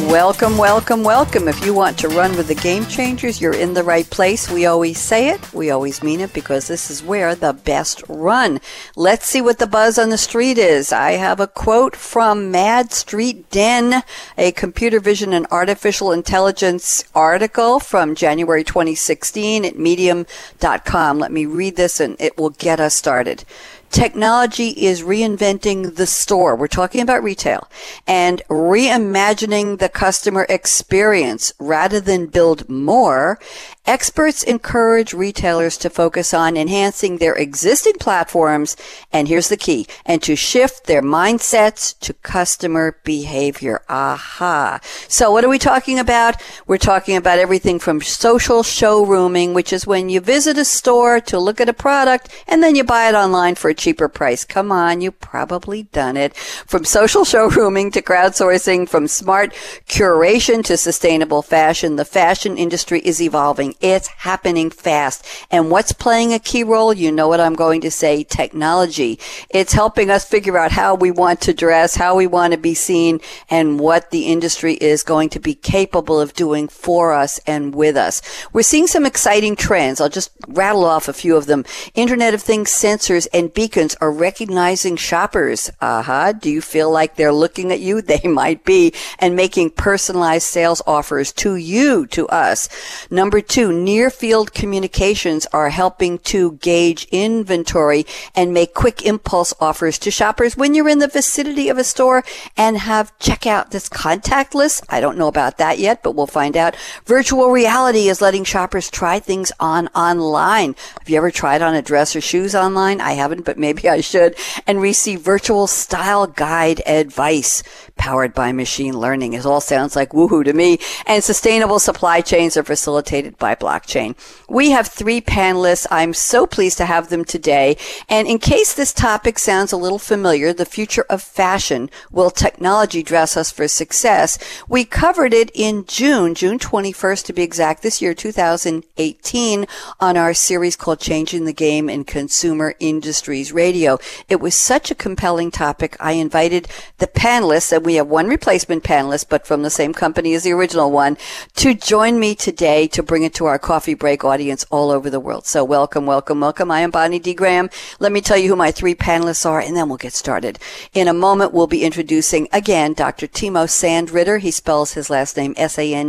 Welcome, welcome, welcome. If you want to run with the game changers, you're in the right place. We always say it, we always mean it because this is where the best run. Let's see what the buzz on the street is. I have a quote from Mad Street Den, a computer vision and artificial intelligence article from January 2016 at medium.com. Let me read this and it will get us started. Technology is reinventing the store. We're talking about retail and reimagining the customer experience rather than build more. Experts encourage retailers to focus on enhancing their existing platforms. And here's the key and to shift their mindsets to customer behavior. Aha. So what are we talking about? We're talking about everything from social showrooming, which is when you visit a store to look at a product and then you buy it online for a cheaper price. Come on, you've probably done it. From social showrooming to crowdsourcing, from smart curation to sustainable fashion, the fashion industry is evolving. It's happening fast. And what's playing a key role? You know what I'm going to say, technology. It's helping us figure out how we want to dress, how we want to be seen, and what the industry is going to be capable of doing for us and with us. We're seeing some exciting trends. I'll just rattle off a few of them. Internet of Things sensors and beacons are recognizing shoppers. Aha. Uh-huh. Do you feel like they're looking at you? They might be and making personalized sales offers to you, to us. Number two, near field communications are helping to gauge inventory and make quick impulse offers to shoppers when you're in the vicinity of a store and have checkout that's contactless. I don't know about that yet, but we'll find out. Virtual reality is letting shoppers try things on online. Have you ever tried on a dress or shoes online? I haven't, but maybe I should. And receive virtual style guide advice powered by machine learning. It all sounds like woohoo to me. And sustainable supply chains are facilitated by blockchain. We have three panelists. I'm so pleased to have them today. And in case this topic sounds a little familiar, the future of fashion, will technology dress us for success? We covered it in June, June 21st to be exact, this year, 2018, on our series called Changing the Game in Consumer Industries Radio. It was such a compelling topic. I invited the panelists, and we have one replacement panelist, but from the same company as the original one, to join me today to bring it to our coffee break audience all over the world. So welcome, welcome, welcome. I am Bonnie D. Graham. Let me tell you who my three panelists are, and then we'll get started. In a moment, we'll be introducing again Dr. Timo Sandritter. He spells his last name S-A-N-D-R-I-T-T-E-R.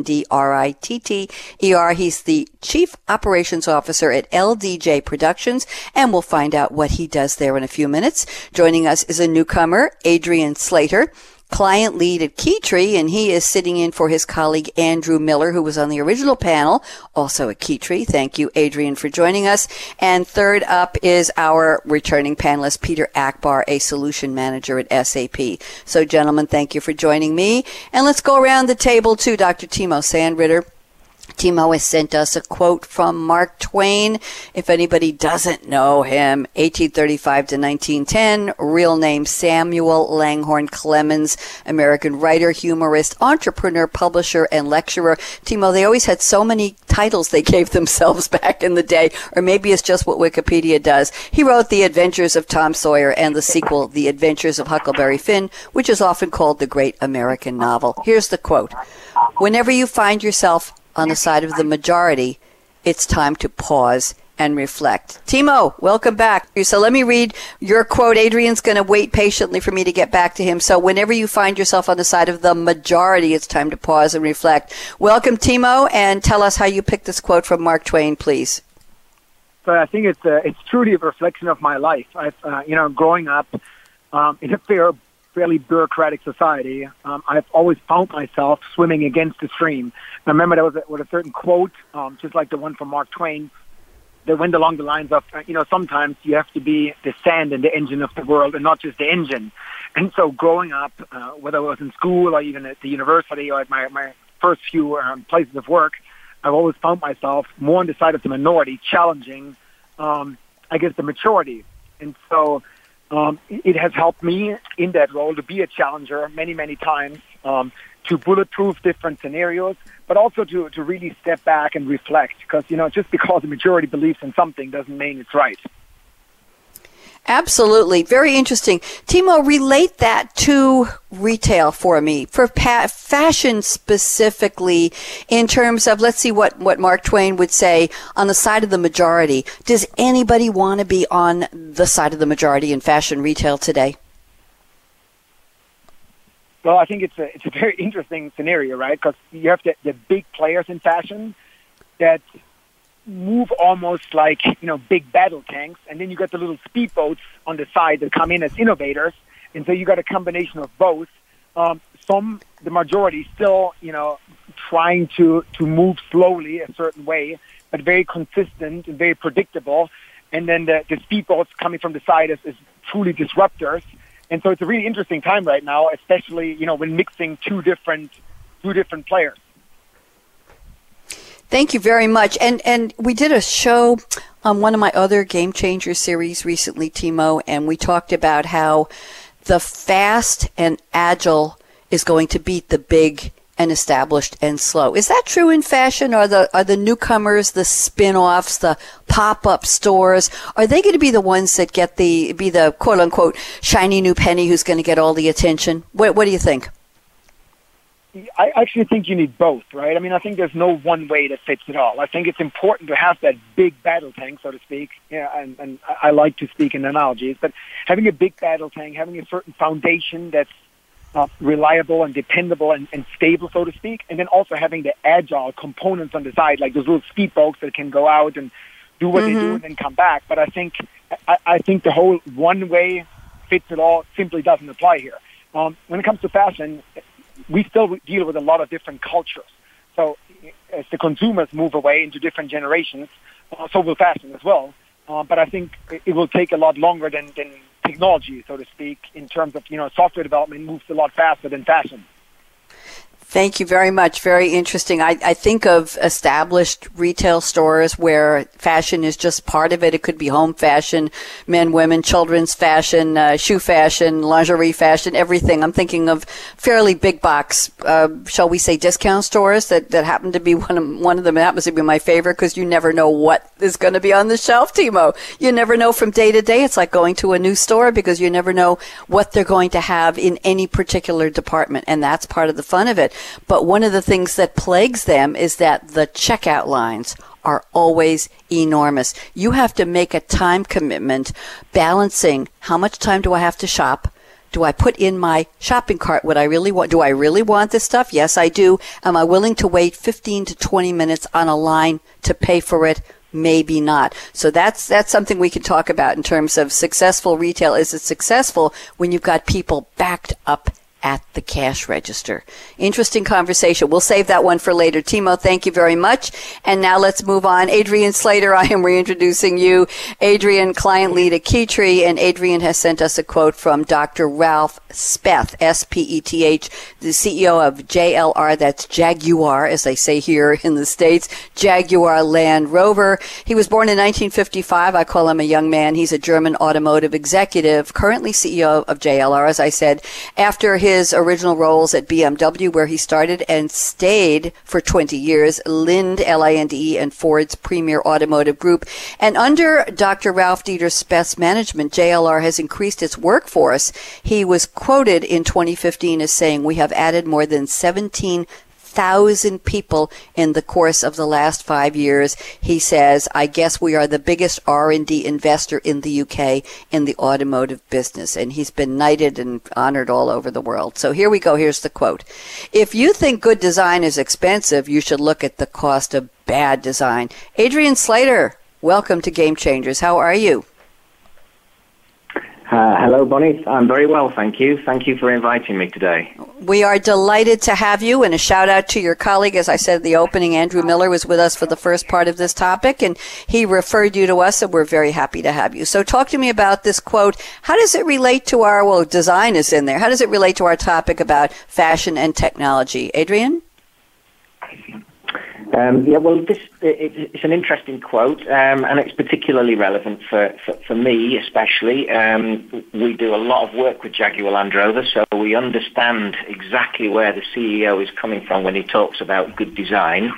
He's the Chief Operations Officer at LDJ Productions, and we'll find out what he does there in a few minutes. Joining us is a newcomer, Adrian Slater client lead at Keytree, and he is sitting in for his colleague Andrew Miller, who was on the original panel, also at Keytree. Thank you, Adrian, for joining us. And third up is our returning panelist, Peter Akbar, a solution manager at SAP. So, gentlemen, thank you for joining me. And let's go around the table to Dr. Timo Sandritter. Timo has sent us a quote from Mark Twain. If anybody doesn't know him, 1835 to 1910, real name Samuel Langhorne Clemens, American writer, humorist, entrepreneur, publisher, and lecturer. Timo, they always had so many titles they gave themselves back in the day, or maybe it's just what Wikipedia does. He wrote The Adventures of Tom Sawyer and the sequel, The Adventures of Huckleberry Finn, which is often called the great American novel. Here's the quote. Whenever you find yourself on the side of the majority, it's time to pause and reflect. Timo, welcome back. So let me read your quote. Adrian's going to wait patiently for me to get back to him. So whenever you find yourself on the side of the majority, it's time to pause and reflect. Welcome, Timo, and tell us how you picked this quote from Mark Twain, please. So I think it's uh, it's truly a reflection of my life. I've uh, you know growing up um, in a fair, fairly bureaucratic society, um, I've always found myself swimming against the stream. I remember there was a, was a certain quote, um, just like the one from Mark Twain, that went along the lines of, uh, you know, sometimes you have to be the sand in the engine of the world and not just the engine. And so growing up, uh, whether it was in school or even at the university or at my, my first few um, places of work, I've always found myself more on the side of the minority, challenging um, I guess, the maturity. And so um, it has helped me in that role to be a challenger many, many times, um, to bulletproof different scenarios, but also to, to really step back and reflect. Because, you know, just because the majority believes in something doesn't mean it's right. Absolutely. Very interesting. Timo, relate that to retail for me, for pa- fashion specifically, in terms of, let's see what, what Mark Twain would say on the side of the majority. Does anybody want to be on the side of the majority in fashion retail today? Well, I think it's a, it's a very interesting scenario, right? Because you have the, the big players in fashion that move almost like you know big battle tanks, and then you got the little speedboats on the side that come in as innovators, and so you got a combination of both. Um, some, the majority, still you know trying to to move slowly a certain way, but very consistent and very predictable. And then the, the speedboats coming from the side is, is truly disruptors. And so it's a really interesting time right now, especially you know when mixing two different two different players. Thank you very much. And and we did a show on one of my other Game Changer series recently, Timo, and we talked about how the fast and agile is going to beat the big and established and slow. Is that true in fashion? Are the are the newcomers, the spin-offs, the pop-up stores, are they going to be the ones that get the be the quote unquote shiny new penny who's going to get all the attention? What what do you think? I actually think you need both, right? I mean, I think there's no one way that fits it all. I think it's important to have that big battle tank, so to speak. Yeah, and, and I like to speak in analogies, but having a big battle tank, having a certain foundation that's uh, reliable and dependable and, and stable, so to speak, and then also having the agile components on the side, like those little speedboats that can go out and do what mm-hmm. they do and then come back. But I think I, I think the whole one way fits it all simply doesn't apply here. Um, when it comes to fashion, we still deal with a lot of different cultures. So as the consumers move away into different generations, uh, so will fashion as well. Uh, but I think it will take a lot longer than, than technology, so to speak, in terms of, you know, software development moves a lot faster than fashion. Thank you very much. Very interesting. I, I, think of established retail stores where fashion is just part of it. It could be home fashion, men, women, children's fashion, uh, shoe fashion, lingerie fashion, everything. I'm thinking of fairly big box, uh, shall we say, discount stores that, that happen to be one of, one of them happens to be my favorite because you never know what is going to be on the shelf, Timo. You never know from day to day. It's like going to a new store because you never know what they're going to have in any particular department. And that's part of the fun of it. But one of the things that plagues them is that the checkout lines are always enormous. You have to make a time commitment balancing how much time do I have to shop? Do I put in my shopping cart what I really want? Do I really want this stuff? Yes, I do. Am I willing to wait 15 to 20 minutes on a line to pay for it? Maybe not. So that's that's something we can talk about in terms of successful retail. Is it successful when you've got people backed up at the cash register. Interesting conversation. We'll save that one for later. Timo, thank you very much. And now let's move on. Adrian Slater, I am reintroducing you. Adrian, client lead at Keytree, and Adrian has sent us a quote from Dr. Ralf Speth, S-P-E-T-H, the CEO of JLR, that's Jaguar, as they say here in the States, Jaguar Land Rover. He was born in 1955. I call him a young man. He's a German automotive executive, currently CEO of JLR, as I said, after his his original roles at BMW, where he started and stayed for 20 years, Linde, L-I-N-D-E, and Ford's premier automotive group. And under Dr. Ralf Dieter Speth's management, JLR has increased its workforce. He was quoted in 2015 as saying, we have added more than 17 thousand people in the course of the last five years. He says, I guess we are the biggest R&D investor in the UK in the automotive business. And he's been knighted and honored all over the world. So here we go. Here's the quote. If you think good design is expensive, you should look at the cost of bad design. Adrian Slater, welcome to Game Changers. How are you? Uh, hello, Bonnie. I'm very well, thank you. Thank you for inviting me today. We are delighted to have you, and a shout out to your colleague. As I said at the opening, Andrew Miller was with us for the first part of this topic, and he referred you to us, and we're very happy to have you. So, talk to me about this quote. How does it relate to our, well, design is in there. How does it relate to our topic about fashion and technology? Adrian? Um, yeah, well, this it, it's an interesting quote, um, and it's particularly relevant for, for, for me, especially. Um, we do a lot of work with Jaguar Land Rover, so we understand exactly where the CEO is coming from when he talks about good design.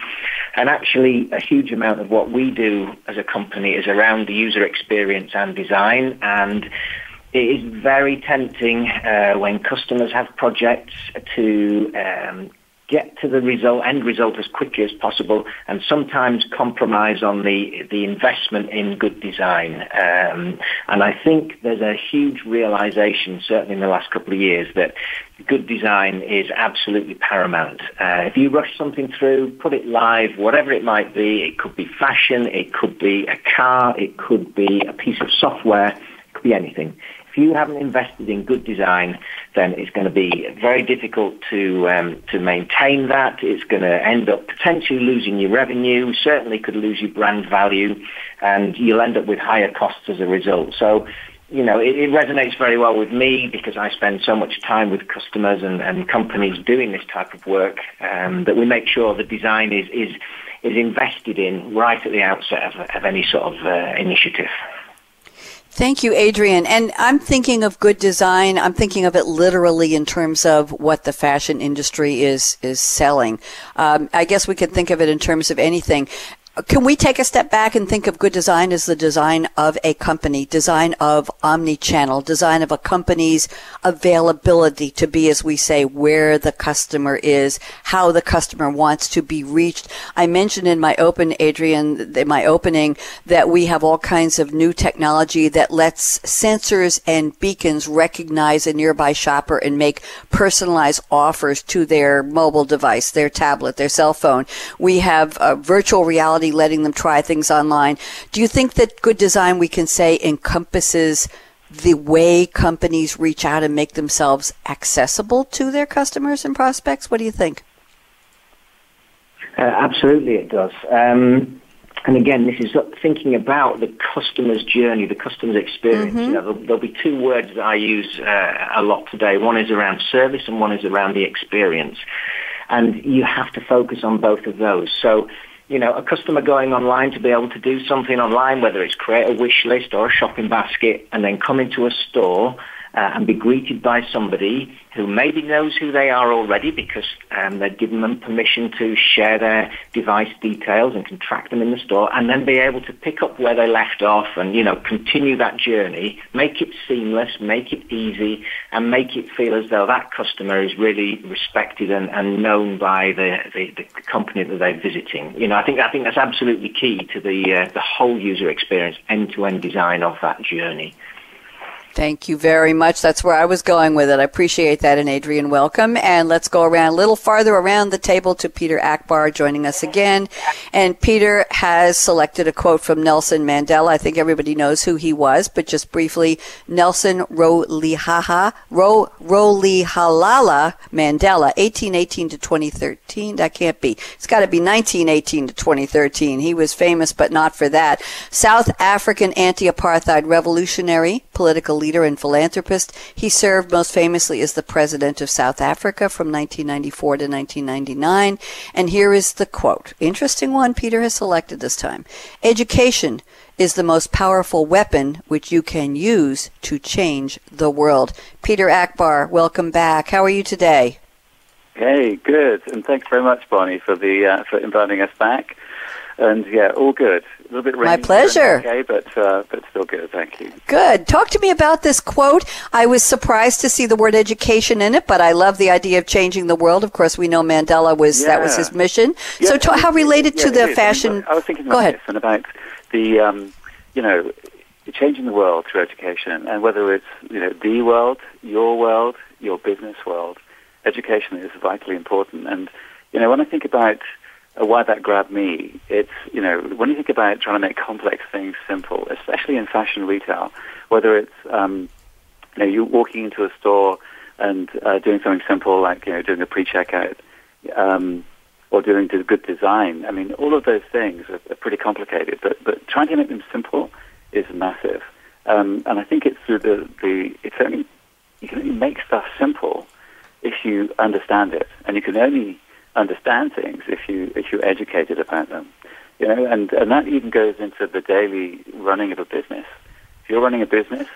And actually, a huge amount of what we do as a company is around the user experience and design, and it is very tempting uh, when customers have projects to um, get to the result, end result as quickly as possible and sometimes compromise on the, the investment in good design. Um, and I think there's a huge realization, certainly in the last couple of years, that good design is absolutely paramount. Uh, if you rush something through, put it live, whatever it might be, it could be fashion, it could be a car, it could be a piece of software, it could be anything if you haven't invested in good design, then it's going to be very difficult to um, to maintain that. It's going to end up potentially losing your revenue. Certainly, could lose your brand value, and you'll end up with higher costs as a result. So. You know, it, it resonates very well with me because I spend so much time with customers and, and companies doing this type of work um, that we make sure the design is, is is invested in right at the outset of, of any sort of uh, initiative. Thank you, Adrian. And I'm thinking of good design. I'm thinking of it literally in terms of what the fashion industry is is selling. Um, I guess we could think of it in terms of anything. Can we take a step back and think of good design as the design of a company, design of omni-channel, design of a company's availability to be, as we say, where the customer is, how the customer wants to be reached. I mentioned in my open, Adrian, my opening, that we have all kinds of new technology that lets sensors and beacons recognize a nearby shopper and make personalized offers to their mobile device, their tablet, their cell phone. We have uh, virtual reality letting them try things online. Do you think that good design, we can say, encompasses the way companies reach out and make themselves accessible to their customers and prospects? What do you think? Uh, absolutely, it does. Um, and again, this is thinking about the customer's journey, the customer's experience. Mm-hmm. You know, there'll, there'll, be two words that I use uh, a lot today. One is around service, and one is around the experience. And you have to focus on both of those. So you know, a customer going online to be able to do something online, whether it's create a wish list or a shopping basket, and then come into a store uh, and be greeted by somebody who maybe knows who they are already because um, they've given them permission to share their device details and can track them in the store and then be able to pick up where they left off and, you know, continue that journey, make it seamless, make it easy and make it feel as though that customer is really respected and, and known by the, the, the company that they're visiting. You know, I think, I think that's absolutely key to the, uh, the whole user experience, end-to-end design of that journey. Thank you very much. That's where I was going with it. I appreciate that. And Adrian, welcome. And let's go around a little farther around the table to Peter Akbar joining us again. And Peter has selected a quote from Nelson Mandela. I think everybody knows who he was, but just briefly, Nelson Rolihlahla, Ro, Rolihlahla Mandela, 1818 to 2013. That can't be. It's got to be 1918 to 2013. He was famous, but not for that. South African anti-apartheid revolutionary, political leader leader and philanthropist. He served most famously as the president of South Africa from 1994 to 1999. And here is the quote. Interesting one Peter has selected this time. Education is the most powerful weapon which you can use to change the world. Peter Akbar, welcome back. How are you today? Hey, good, and thanks very much, Bonnie, for the uh, for inviting us back. And yeah, all good. A little bit rainy. My pleasure. Okay, but uh, but still good. Thank you. Good. Talk to me about this quote. I was surprised to see the word education in it, but I love the idea of changing the world. Of course, we know Mandela was yeah. that was his mission. Yeah, so, how related yeah, to the fashion? I, was thinking about this and about the um, you know changing the world through education, and whether it's you know the world, your world, your business world, education is vitally important. And you know when I think about why that grabbed me, it's, you know, when you think about trying to make complex things simple, especially in fashion retail, whether it's, um, you know, you walking into a store and uh, doing something simple like, you know, doing a pre-checkout, um, or doing good design. I mean, all of those things are, are pretty complicated, but, but trying to make them simple is massive. Um, and I think it's through the, the, it's only, you can only make stuff simple if you understand it. And you can only understand things if you if you're educated about them. You know, and, and that even goes into the daily running of a business. If you're running a business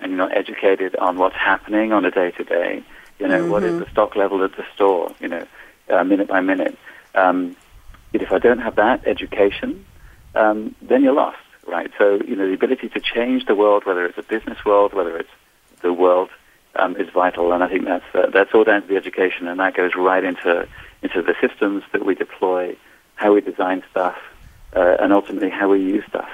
and you're not educated on what's happening on a day to day, you know, mm-hmm. what is mm-hmm. the stock level at the store, you know, uh, minute by minute. Um, if I don't have that education, um, then you're lost, right? So, you know, the ability to change the world, whether it's a business world, whether it's the world, um, is vital. And I think that's uh, that's all down to the education, and that goes right into into the systems that we deploy, how we design stuff, uh, and ultimately how we use stuff.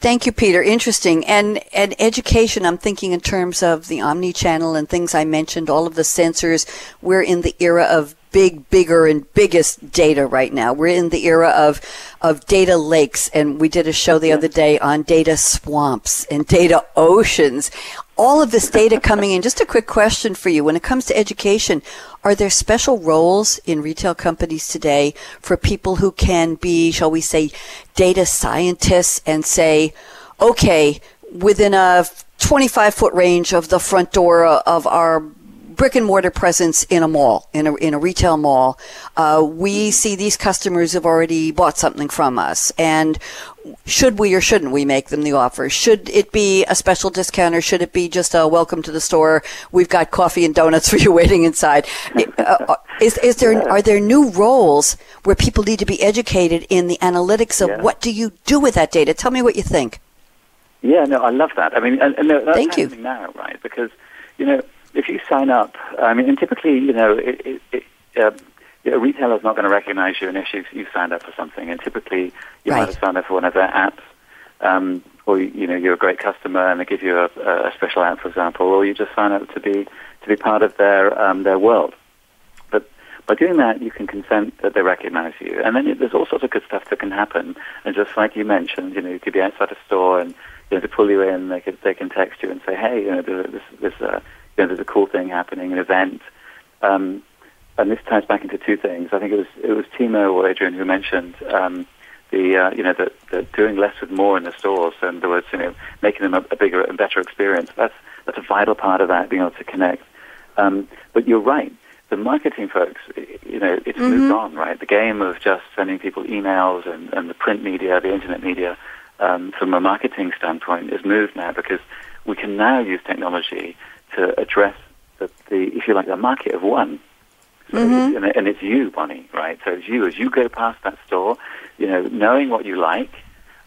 Thank you, Peter. Interesting. And, and education, I'm thinking in terms of the omni-channel and things I mentioned, all of the sensors. We're in the era of big, bigger, and biggest data right now. We're in the era of of data lakes, and we did a show the other day on data swamps and data oceans. All of this data coming in. Just a quick question for you: When it comes to education, are there special roles in retail companies today for people who can be, shall we say, data scientists and say, okay, within a 25 foot range of the front door of our brick and mortar presence in a mall, in a, in a retail mall, uh, we see these customers have already bought something from us. And should we or shouldn't we make them the offer? Should it be a special discount or should it be just a welcome to the store? We've got coffee and donuts for you waiting inside. Uh, uh, is, is there, are there new roles where people need to be educated in the analytics of yeah. what do you do with that data? Tell me what you think. Yeah, no, I love that. I mean, and, and that's Thank you. now, right? Because, you know, if you sign up, I mean, and typically, you know, it, it, uh, a retailer's not going to recognize you unless you you signed up for something, and typically you right. might have signed up for one of their apps, um, or you know you're a great customer and they give you a, a special app, for example, or you just sign up to be to be part of their um, their world. But by doing that, you can consent that they recognize you, and then it, there's all sorts of good stuff that can happen. And just like you mentioned, you know, you could be outside a store and you know, to pull you in, they could they can text you and say, hey, you know, this this uh, you know, there's a cool thing happening, an event. Um, and this ties back into two things. I think it was it was Timo or Adrian who mentioned um, the uh, you know the, the doing less with more in the stores, and in other words, you know, making them a, a, bigger and better experience. That's that's a vital part of that, being able to connect. Um, but you're right. The marketing folks, you know, it's mm-hmm. moved on, right? The game of just sending people emails and, and the print media, the internet media, um, from a marketing standpoint, is moved now because we can now use technology to address the, the if you like, the market of one. So mm-hmm. and, and it's you, Bonnie, right? So it's you as you go past that store, you know, knowing what you like,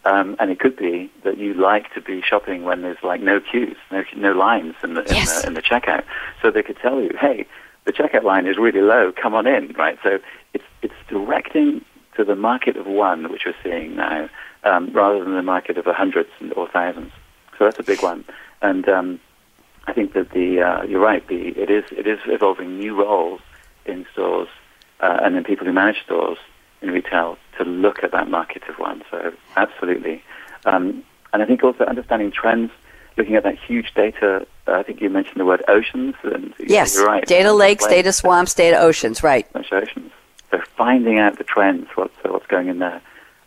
um, and it could be that you like to be shopping when there's like no queues, no, no lines in the, yes. in the, in the checkout. So they could tell you, hey, the checkout line is really low. Come on in, right? So it's it's directing to the market of one, which we're seeing now, um, rather than the market of hundreds or thousands. So that's a big one. And um, I think that the uh, you're right. The it is it is evolving new roles in stores uh, and in people who manage stores in retail to look at that market of one. So absolutely, um, and I think also understanding trends, looking at that huge data. Uh, I think you mentioned the word oceans. And yes, you're right. Data lakes, data swamps, data oceans. Right. Oceans. So finding out the trends, what's what's going in there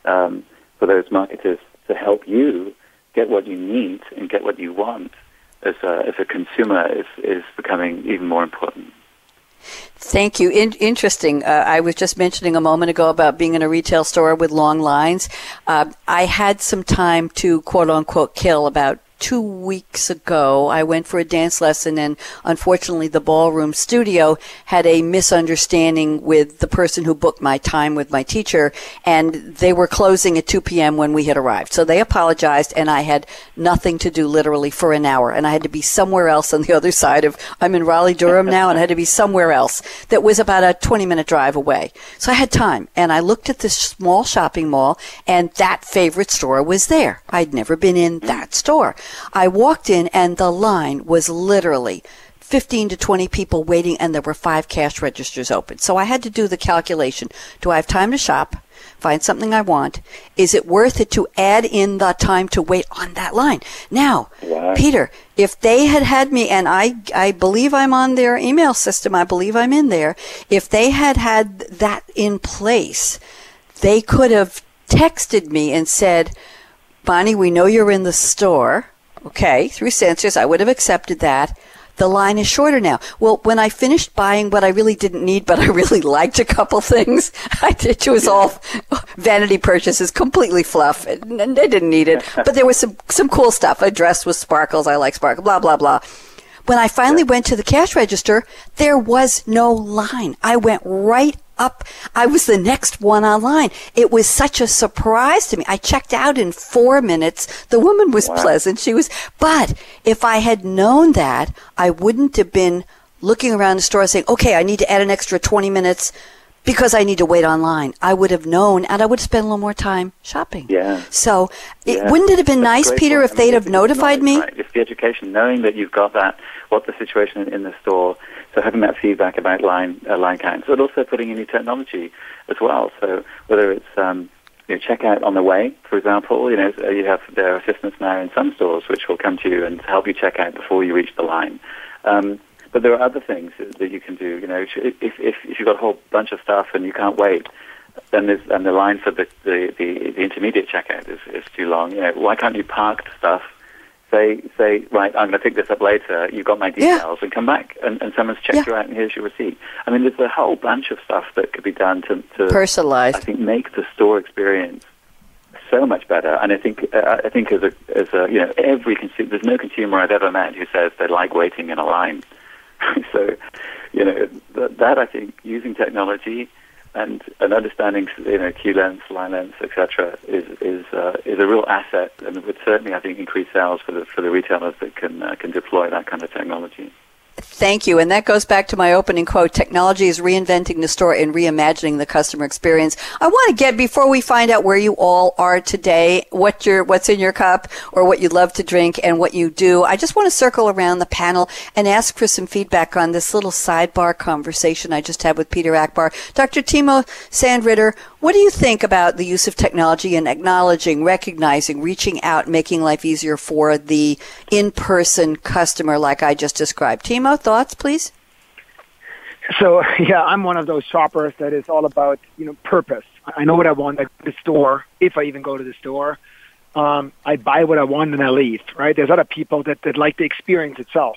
um, for those marketers to help you get what you need and get what you want as a, as a consumer is, is becoming even more important. Thank you. In- interesting. Uh, I was just mentioning a moment ago about being in a retail store with long lines. Uh, I had some time to quote unquote kill about two weeks ago, I went for a dance lesson, and unfortunately, the ballroom studio had a misunderstanding with the person who booked my time with my teacher, and they were closing at 2 p.m. when we had arrived. So they apologized, and I had nothing to do literally for an hour, and I had to be somewhere else on the other side of. I'm in Raleigh, Durham now, and I had to be somewhere else that was about a 20 minute drive away. So I had time, and I looked at this small shopping mall, and that favorite store was there. I'd never been in that store. I walked in and the line was literally 15 to 20 people waiting and there were five cash registers open. So I had to do the calculation. Do I have time to shop? Find something I want. Is it worth it to add in the time to wait on that line? Now, Peter, if they had had me, and I, I believe I'm on their email system, I believe I'm in there. If they had had that in place, they could have texted me and said, Bonnie, we know you're in the store. Okay, through sensors, I would have accepted that. the line is shorter now. Well, when I finished buying what I really didn't need, but I really liked a couple things, I did. It was all vanity purchases, completely fluff, and, and they didn't need it. But there was some some cool stuff. A dress with sparkles. I like sparkle. Blah blah blah. When I finally went to the cash register, there was no line. I went right up. I was the next one online. It was such a surprise to me. I checked out in four minutes. The woman was wow. pleasant. She was, but if I had known that, I wouldn't have been looking around the store saying, okay, I need to add an extra 20 minutes because I need to wait online. I would have known and I would spend a little more time shopping. Yeah. So it, yeah. wouldn't it have been That's nice, Peter, if I mean, they'd have notified me? Right. It's the education, knowing that you've got that, what the situation in the store, so having that feedback about line uh, line counts, but also putting in new technology as well. So whether it's um, you know, checkout on the way, for example, you know you have there are assistants now in some stores which will come to you and help you check out before you reach the line. Um, but there are other things that you can do. You know, if, if, if you've got a whole bunch of stuff and you can't wait, then there's, and the line for the, the, the, the intermediate checkout is, is too long. You know, why can't you park the stuff say, say, right, I'm going to pick this up later. You've got my details, yeah. and come back, and, and someone's checked yeah. you out, and here's your receipt. I mean, there's a whole bunch of stuff that could be done to, to personalize. I think make the store experience so much better. And I think, uh, I think as a, as a, you know, every consumer, there's no consumer I've ever met who says they like waiting in a line. so, you know, that, that I think using technology and, and understanding you know queue lengths, line lengths, etc. is is uh, is a real asset, and would certainly I think increase sales for the for the retailers that can uh, can deploy that kind of technology. Thank you. And that goes back to my opening quote. Technology is reinventing the store and reimagining the customer experience. I want to get, before we find out where you all are today, what your, what's in your cup or what you love to drink and what you do, I just want to circle around the panel and ask for some feedback on this little sidebar conversation I just had with Peter Akbar. Dr. Timo Sandritter, what do you think about the use of technology and acknowledging, recognizing, reaching out, making life easier for the in-person customer like I just described? Timo, thoughts, please? So, yeah, I'm one of those shoppers that is all about, you know, purpose. I know what I want at the store, if I even go to the store. Um, I buy what I want and I leave, right? There's other people that, that like the experience itself.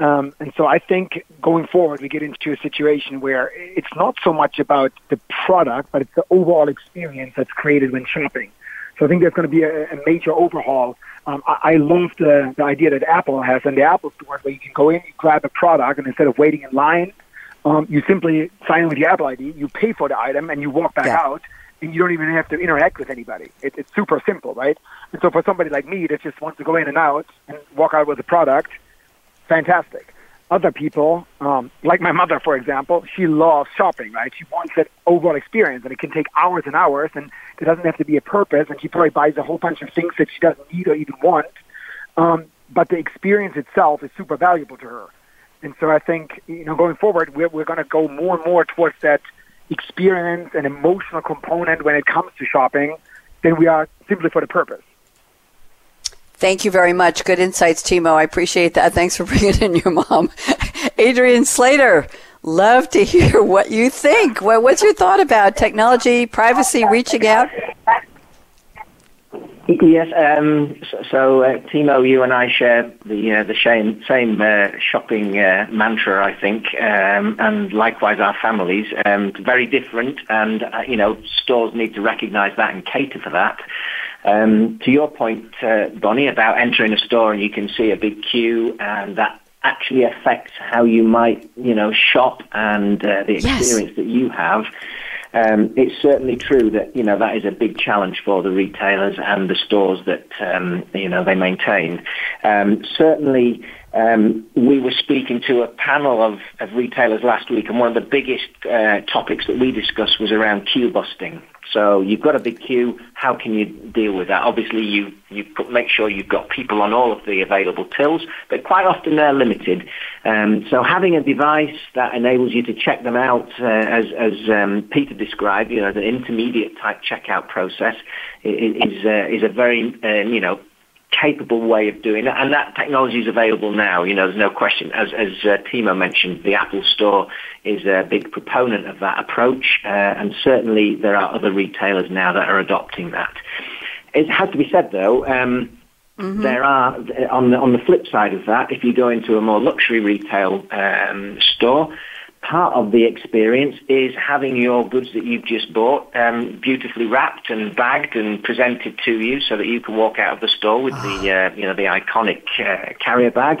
Um, and so I think going forward, we get into a situation where it's not so much about the product, but it's the overall experience that's created when shopping. So I think there's going to be a, a major overhaul. Um, I, I love the, the idea that Apple has in the Apple Store where you can go in, you grab a product, and instead of waiting in line, um, you simply sign in with your Apple ID, you pay for the item, and you walk back yeah. out, and you don't even have to interact with anybody. It, it's super simple, right? And so for somebody like me that just wants to go in and out and walk out with a product, fantastic. Other people, um, like my mother, for example, she loves shopping, right? She wants that overall experience, and it can take hours and hours, and it doesn't have to be a purpose, and she probably buys a whole bunch of things that she doesn't need or even want. Um, but the experience itself is super valuable to her. And so I think, you know, going forward, we're, we're going to go more and more towards that experience and emotional component when it comes to shopping than we are simply for the purpose. Thank you very much. Good insights, Timo. I appreciate that. Thanks for bringing in your mom. Adrian Slater, love to hear what you think. what's your thought about technology, privacy, reaching out? Yes, um, so, so uh, Timo, you and I share the uh, the same same uh, shopping uh, mantra, I think, um, and likewise our families. Um, very different, and uh, you know, stores need to recognise that and cater for that. Um, to your point, uh, Bonnie, about entering a store and you can see a big queue, and that actually affects how you might, you know, shop and uh, the experience yes. that you have. Um, it's certainly true that you know that is a big challenge for the retailers and the stores that um, you know they maintain. Um, certainly, um, we were speaking to a panel of, of, retailers last week, and one of the biggest uh, topics that we discussed was around queue busting. So you've got a big queue. How can you deal with that? Obviously, you you put, make sure you've got people on all of the available tills, but quite often they're limited. Um, so having a device that enables you to check them out, uh, as as um, Peter described, you know, the intermediate type checkout process is uh, is a very uh, you know capable way of doing it, and that technology is available now. You know, there's no question. As, as uh, Timo mentioned, the Apple Store is a big proponent of that approach, uh, and certainly there are other retailers now that are adopting that. It has to be said, though, um, Mm-hmm. There are on the on the flip side of that, if you go into a more luxury retail um, store, part of the experience is having your goods that you've just bought um, beautifully wrapped and bagged and presented to you, so that you can walk out of the store with the ah. uh, you know the iconic uh, carrier bag.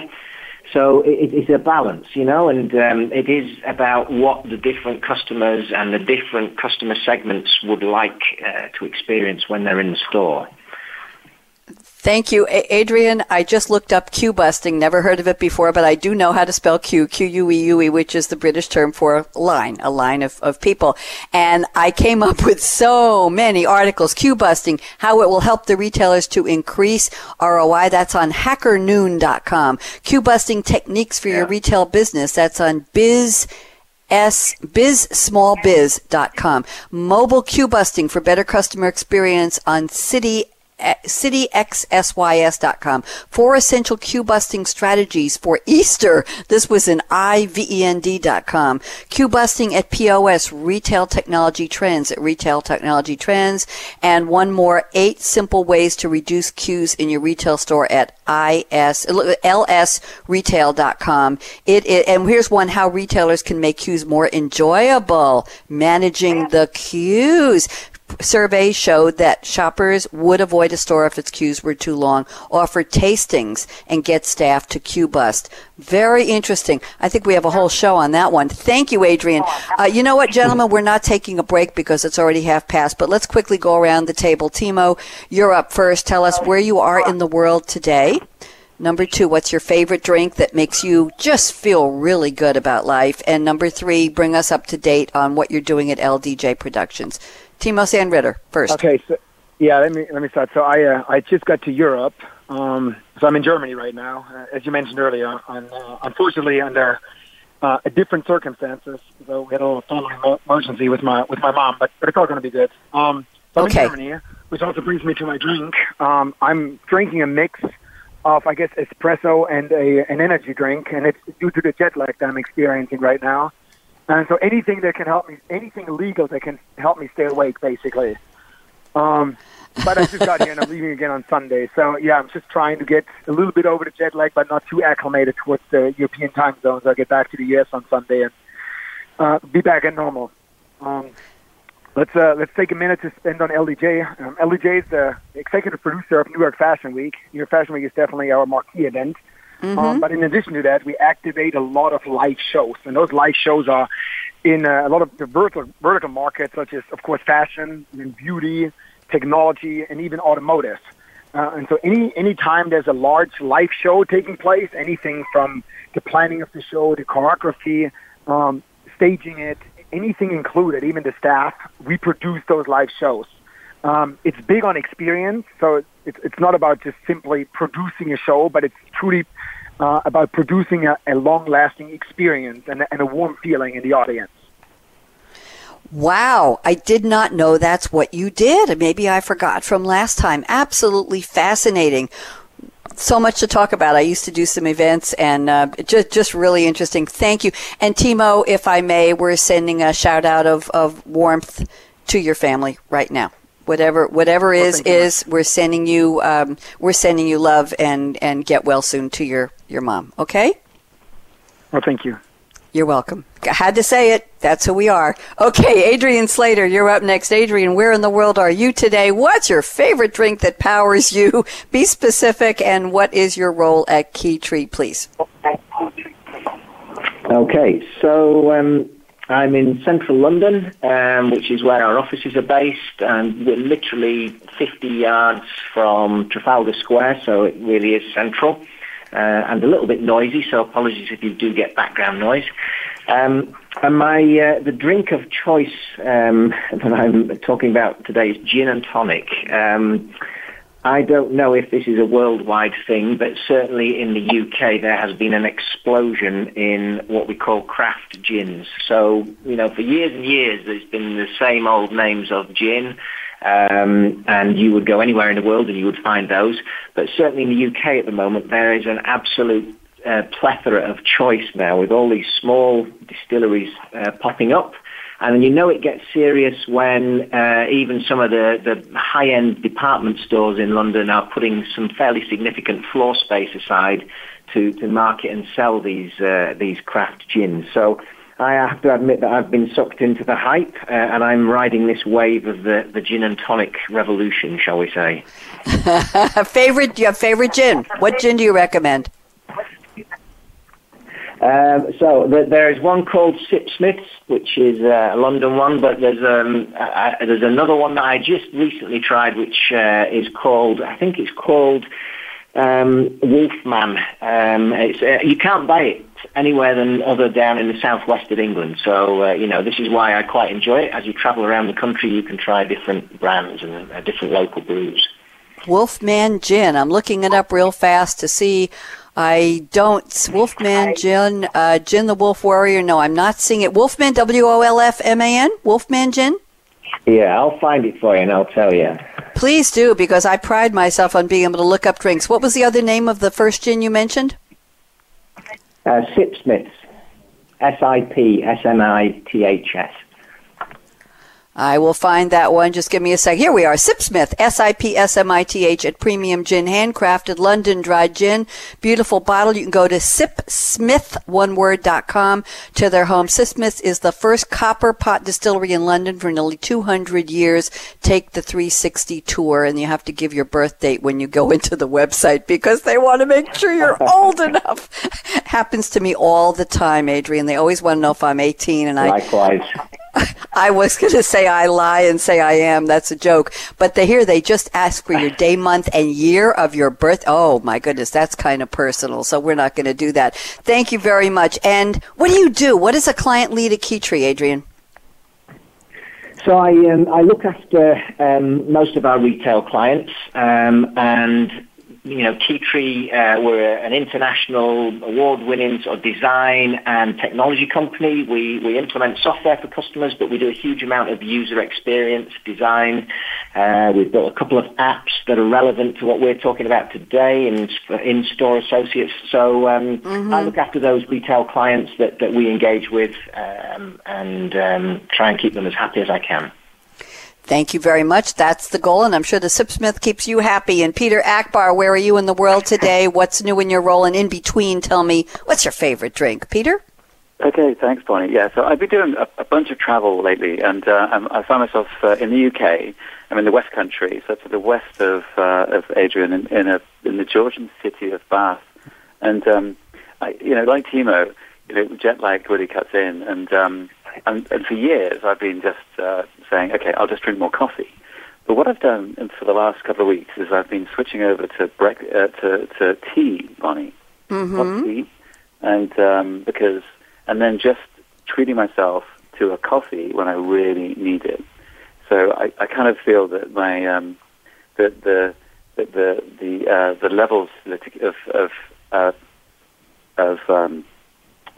So it, it's a balance, you know, and um, it is about what the different customers and the different customer segments would like uh, to experience when they're in the store. Thank you, Adrian. I just looked up queue busting. Never heard of it before, but I do know how to spell queue, Q U E U E, which is the British term for line, a line of, of people. And I came up with so many articles. queue busting, how it will help the retailers to increase ROI. That's on hackernoon.com. queue busting techniques for yeah. your retail business. That's on biz S bizsmallbiz.com. Mobile queue busting for better customer experience on City citixsys.com. Four essential queue busting strategies for Easter. This was in ivend.com. queue busting at POS, retail technology trends at retail technology trends. And one more, eight simple ways to reduce queues in your retail store at is, lsretail.com. It, it, and here's one, how retailers can make queues more enjoyable. Managing the queues surveys showed that shoppers would avoid a store if its queues were too long, offer tastings, and get staff to queue bust. Very interesting. I think we have a whole show on that one. Thank you, Adrian. Uh, you know what, gentlemen? We're not taking a break because it's already half past, but let's quickly go around the table. Timo, you're up first. Tell us where you are in the world today. Number two, what's your favorite drink that makes you just feel really good about life? And number three, bring us up to date on what you're doing at LDJ Productions. Timo Sandritter first. Okay, so yeah, let me let me start. So I uh, I just got to Europe. Um, so I'm in Germany right now, uh, as you mentioned earlier. On, uh, unfortunately, under uh, different circumstances. So we had a little family emergency with my with my mom, but, but it's all going to be good. Um, so I'm okay. in Germany, which also brings me to my drink. Um, I'm drinking a mix of I guess espresso and a an energy drink, and it's due to the jet lag that I'm experiencing right now. And so anything that can help me, anything legal that can help me stay awake, basically. Um, but I just got here and I'm leaving again on Sunday. So yeah, I'm just trying to get a little bit over the jet lag, but not too acclimated towards the European time zone. So I get back to the US on Sunday and uh, be back at normal. Um, let's uh, let's take a minute to spend on LDJ. Um, LDJ is the executive producer of New York Fashion Week. New York Fashion Week is definitely our marquee event. Mm-hmm. Um, but in addition to that, we activate a lot of live shows, and those live shows are in uh, a lot of the vertical, vertical markets, such as, of course, fashion and beauty, technology, and even automotive. Uh, and so, any any time there's a large live show taking place, anything from the planning of the show, the choreography, um, staging it, anything included, even the staff, we produce those live shows. Um, it's big on experience, so it's, it's not about just simply producing a show, but it's truly uh, about producing a, a long-lasting experience and, and a warm feeling in the audience. Wow, I did not know that's what you did. Maybe I forgot from last time. Absolutely fascinating. So much to talk about. I used to do some events and uh, just just really interesting. Thank you. And Timo, if I may, we're sending a shout out of, of warmth to your family right now whatever whatever well, is is we're sending you um, we're sending you love and and get well soon to your your mom okay? Well thank you. You're welcome. I had to say it. That's who we are. Okay adrian slater you're up next. Adrian where in the world are you today? What's your favorite drink that powers you? Be specific and what is your role at Keytree please? Okay so um, I'm in central London, um, which is where our offices are based, and we're literally 50 yards from Trafalgar Square, so it really is central. Uh, and a little bit noisy, so apologies if you do get background noise. Um, and my uh, the drink of choice um, that I'm talking about today is gin and tonic. Um, I don't know if this is a worldwide thing, but certainly in the UK there has been an explosion in what we call craft gins. So, you know, for years and years there's been the same old names of gin, um, and you would go anywhere in the world and you would find those. But certainly in the UK at the moment there is an absolute uh, plethora of choice now with all these small distilleries uh, popping up And you know it gets serious when uh, even some of the, the high-end department stores in London are putting some fairly significant floor space aside to, to market and sell these uh, these craft gins. So I have to admit that I've been sucked into the hype, uh, and I'm riding this wave of the, the gin and tonic revolution, shall we say? favorite? Your favorite gin? What gin do you recommend? Um, so th- there is one called Sipsmiths, which is uh, a London one, but there's um, there's another one that I just recently tried, which uh, is called I think it's called um, Wolfman. Um, it's, uh, you can't buy it anywhere than other down in the southwest of England. So uh, you know this is why I quite enjoy it. As you travel around the country, you can try different brands and uh, different local brews. Wolfman Gin. I'm looking it up real fast to see I don't. Wolfman, Gin, uh, Gin the Wolf Warrior. No, I'm not seeing it. Wolfman, W O L F M A N. Wolfman Gin. Yeah, I'll find it for you and I'll tell you. Please do, because I pride myself on being able to look up drinks. What was the other name of the first gin you mentioned? Uh, Sipsmiths. S I P S M I T H S. I will find that one. Just give me a sec. Here we are. Sipsmith, S-I-P-S-M-I-T-H at Premium Gin, handcrafted London dry gin. Beautiful bottle. You can go to sipsmith, to their home. Sipsmith is the first copper pot distillery in London for nearly 200 years. Take the 360 tour and you have to give your birth date when you go into the website because they want to make sure you're old enough. Happens to me all the time, Adrian. They always want to know if I'm 18 and I. Likewise. I was going to say I lie and say I am. That's a joke. But they here they just ask for your day, month, and year of your birth. Oh my goodness, that's kind of personal. So we're not going to do that. Thank you very much. And what do you do? What does a client lead at Keytree, Adrian? So I um, I look after um, most of our retail clients, um, and you know, Keytree, uh, we're an international award-winning sort of design and technology company. We, we implement software for customers, but we do a huge amount of user experience design. Uh, we've built a couple of apps that are relevant to what we're talking about today in, in-store associates. So um, mm-hmm. I look after those retail clients that, that we engage with um, and um, try and keep them as happy as I can. Thank you very much. That's the goal, and I'm sure the Sipsmith keeps you happy. And Peter Akbar, where are you in the world today? What's new in your role? And in between, tell me, what's your favorite drink? Peter? Okay, thanks, Bonnie. Yeah, so I've been doing a, a bunch of travel lately, and uh, I found myself uh, in the UK. I'm in the West Country, so to the west of uh, of Adrian, in, in, a, in the Georgian city of Bath. And um, I, you know, like Timo, you know, jet lag really cuts in, and um, and, and for years I've been just uh, saying, okay, I'll just drink more coffee. But what I've done for the last couple of weeks is I've been switching over to brec- uh, to, to tea, Bonnie, mm-hmm. tea, and um, because and then just treating myself to a coffee when I really need it. So I, I kind of feel that my um, the the the the the, uh, the levels of of uh, of um,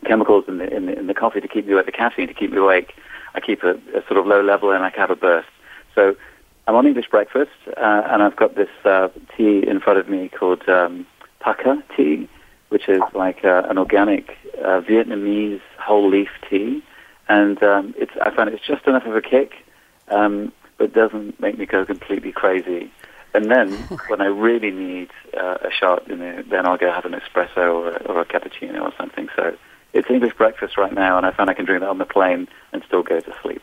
chemicals in the, in the, in the coffee to keep me awake, the caffeine to keep me awake. I keep a, a sort of low level and I can have a burst. So I'm on English breakfast uh, and I've got this uh, tea in front of me called um, Pukka tea, which is like uh, an organic uh, Vietnamese whole leaf tea. And um, it's, I find it's just enough of a kick, um, but doesn't make me go completely crazy. And then when I really need uh, a shot, you know, then I'll go have an espresso or a, or a cappuccino or something. So it's English breakfast right now, and I find I can drink that on the plane and still go to sleep.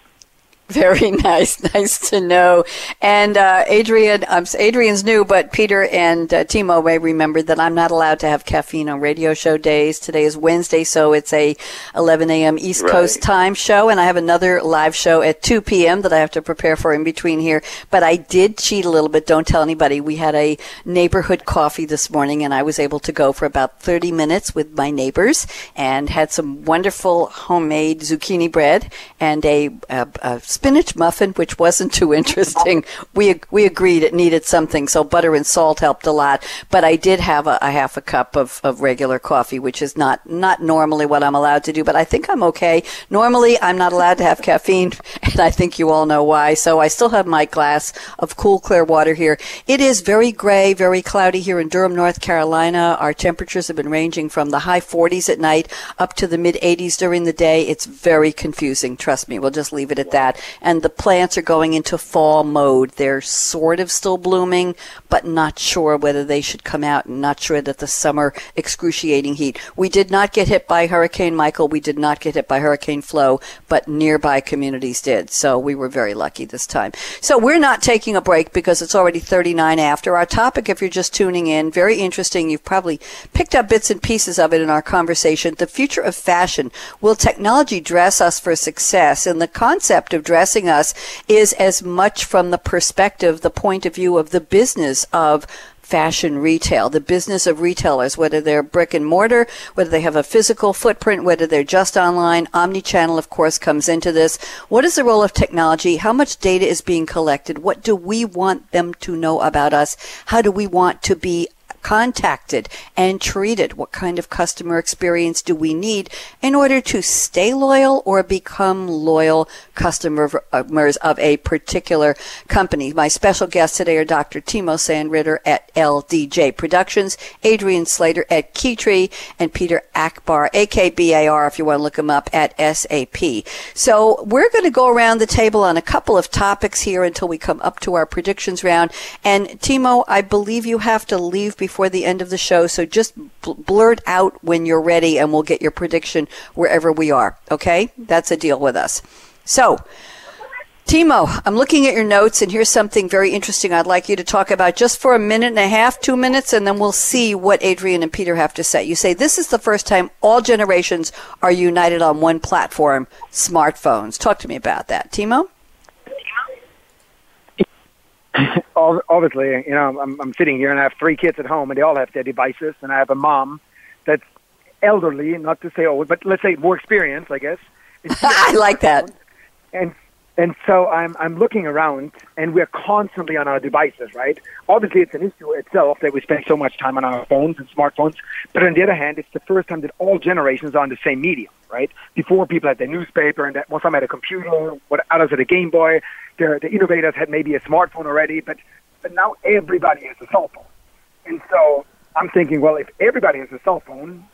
Very nice, nice to know. And uh, Adrian, um, Adrian's new, but Peter and uh, Timo may remember that I'm not allowed to have caffeine on radio show days. Today is Wednesday, so it's a 11 a.m. East right. Coast time show, and I have another live show at 2 p.m. that I have to prepare for in between here. But I did cheat a little bit. Don't tell anybody. We had a neighborhood coffee this morning, and I was able to go for about 30 minutes with my neighbors and had some wonderful homemade zucchini bread and a, a, a spinach muffin, which wasn't too interesting. we we agreed it needed something, so butter and salt helped a lot. But I did have a, a half a cup of, of regular coffee, which is not not normally what I'm allowed to do. But I think I'm okay. Normally, I'm not allowed to have caffeine and I think you all know why. So I still have my glass of cool, clear water here. It is very gray, very cloudy here in Durham, North Carolina. Our temperatures have been ranging from the high 40s at night up to the mid 80s during the day. It's very confusing. Trust me. We'll just leave it at that. And the plants are going into fall mode. They're sort of still blooming, but not sure whether they should come out and not sure that the summer excruciating heat. We did not get hit by Hurricane Michael. We did not get hit by Hurricane Flo, but nearby communities did. So we were very lucky this time. So we're not taking a break because it's already 39 after. Our topic, if you're just tuning in, very interesting. You've probably picked up bits and pieces of it in our conversation. The future of fashion. Will technology dress us for success? And the concept of dressing us is as much from the perspective, the point of view of the business of fashion retail, the business of retailers, whether they're brick and mortar, whether they have a physical footprint, whether they're just online. Omni-channel, of course, comes into this. What is the role of technology? How much data is being collected? What do we want them to know about us? How do we want to be contacted and treated? What kind of customer experience do we need in order to stay loyal or become loyal customers of a particular company? My special guests today are Dr. Timo Sandritter at LDJ Productions, Adrian Slater at Keytree, and Peter Akbar, AKBAR, if you want to look him up at SAP. So we're going to go around the table on a couple of topics here until we come up to our predictions round. And Timo, I believe you have to leave before before the end of the show, so just bl- blurt out when you're ready and we'll get your prediction wherever we are. Okay? That's a deal with us. So, Timo, I'm looking at your notes and here's something very interesting I'd like you to talk about just for a minute and a half, two minutes, and then we'll see what Adrian and Peter have to say. You say this is the first time all generations are united on one platform, smartphones. Talk to me about that. Timo? obviously, you know, I'm, I'm sitting here and I have three kids at home and they all have their devices and I have a mom that's elderly, not to say old, but let's say more experienced, I guess. I like that. And and so I'm I'm looking around and we're constantly on our devices, right? Obviously it's an issue itself that we spend so much time on our phones and smartphones, but on the other hand, it's the first time that all generations are on the same medium, right? Before people had their newspaper and that well, some had a computer, what others had a Game Boy, the, the innovators had maybe a smartphone already, but, but now everybody has a cell phone. And so I'm thinking, well, if everybody has a cell phone,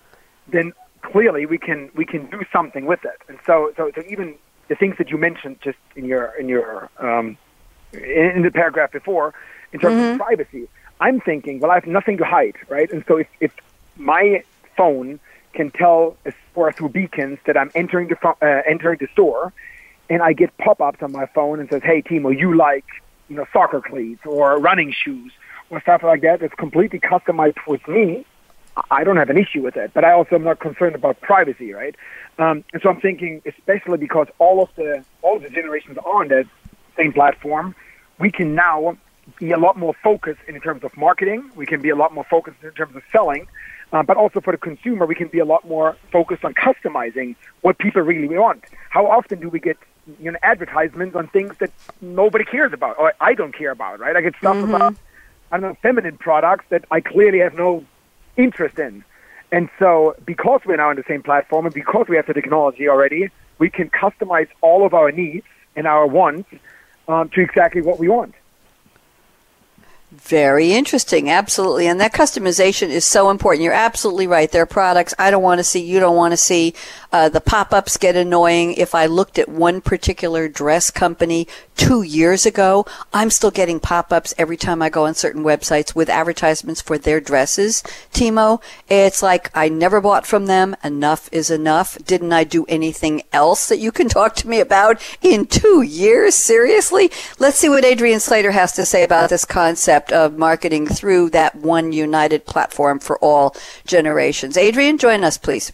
then clearly we can we can do something with it. And so so, so even the things that you mentioned just in your in your um, in, in the paragraph before, in terms mm-hmm. of privacy, I'm thinking, well, I have nothing to hide, right? And so if, if my phone can tell or through beacons that I'm entering the uh, entering the store, and I get pop-ups on my phone and says, "Hey, Timo, you like you know soccer cleats or running shoes or stuff like that that's completely customized with me." I don't have an issue with that, but I also am not concerned about privacy, right? Um, and so I'm thinking, especially because all of the all of the generations are on that same platform, we can now be a lot more focused in terms of marketing. We can be a lot more focused in terms of selling, uh, but also for the consumer, we can be a lot more focused on customizing what people really want. How often do we get you know advertisements on things that nobody cares about or I don't care about, right? I get stuff mm-hmm. about I don't know feminine products that I clearly have no interest in. And so because we're now on the same platform and because we have the technology already, we can customize all of our needs and our wants um, to exactly what we want. Very interesting. Absolutely. And that customization is so important. You're absolutely right. There are products I don't want to see, you don't want to see. Uh, the pop-ups get annoying. If I looked at one particular dress company two years ago, I'm still getting pop-ups every time I go on certain websites with advertisements for their dresses. Timo, it's like I never bought from them. Enough is enough. Didn't I do anything else that you can talk to me about in two years? Seriously? Let's see what Adrian Slater has to say about this concept of marketing through that one united platform for all generations. Adrian, join us, please.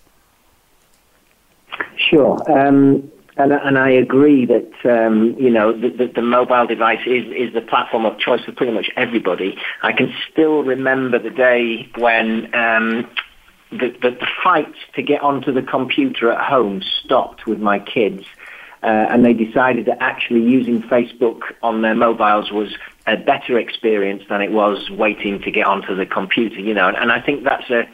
Sure. Um, and, and, I agree that um, you know the, the, the, mobile device is, is the platform of choice for pretty much everybody. I can still remember the day when um, the, the, the fight to get onto the computer at home stopped with my kids, uh, and they decided that actually using Facebook on their mobiles was a better experience than it was waiting to get onto the computer. You know, and, and I think that's a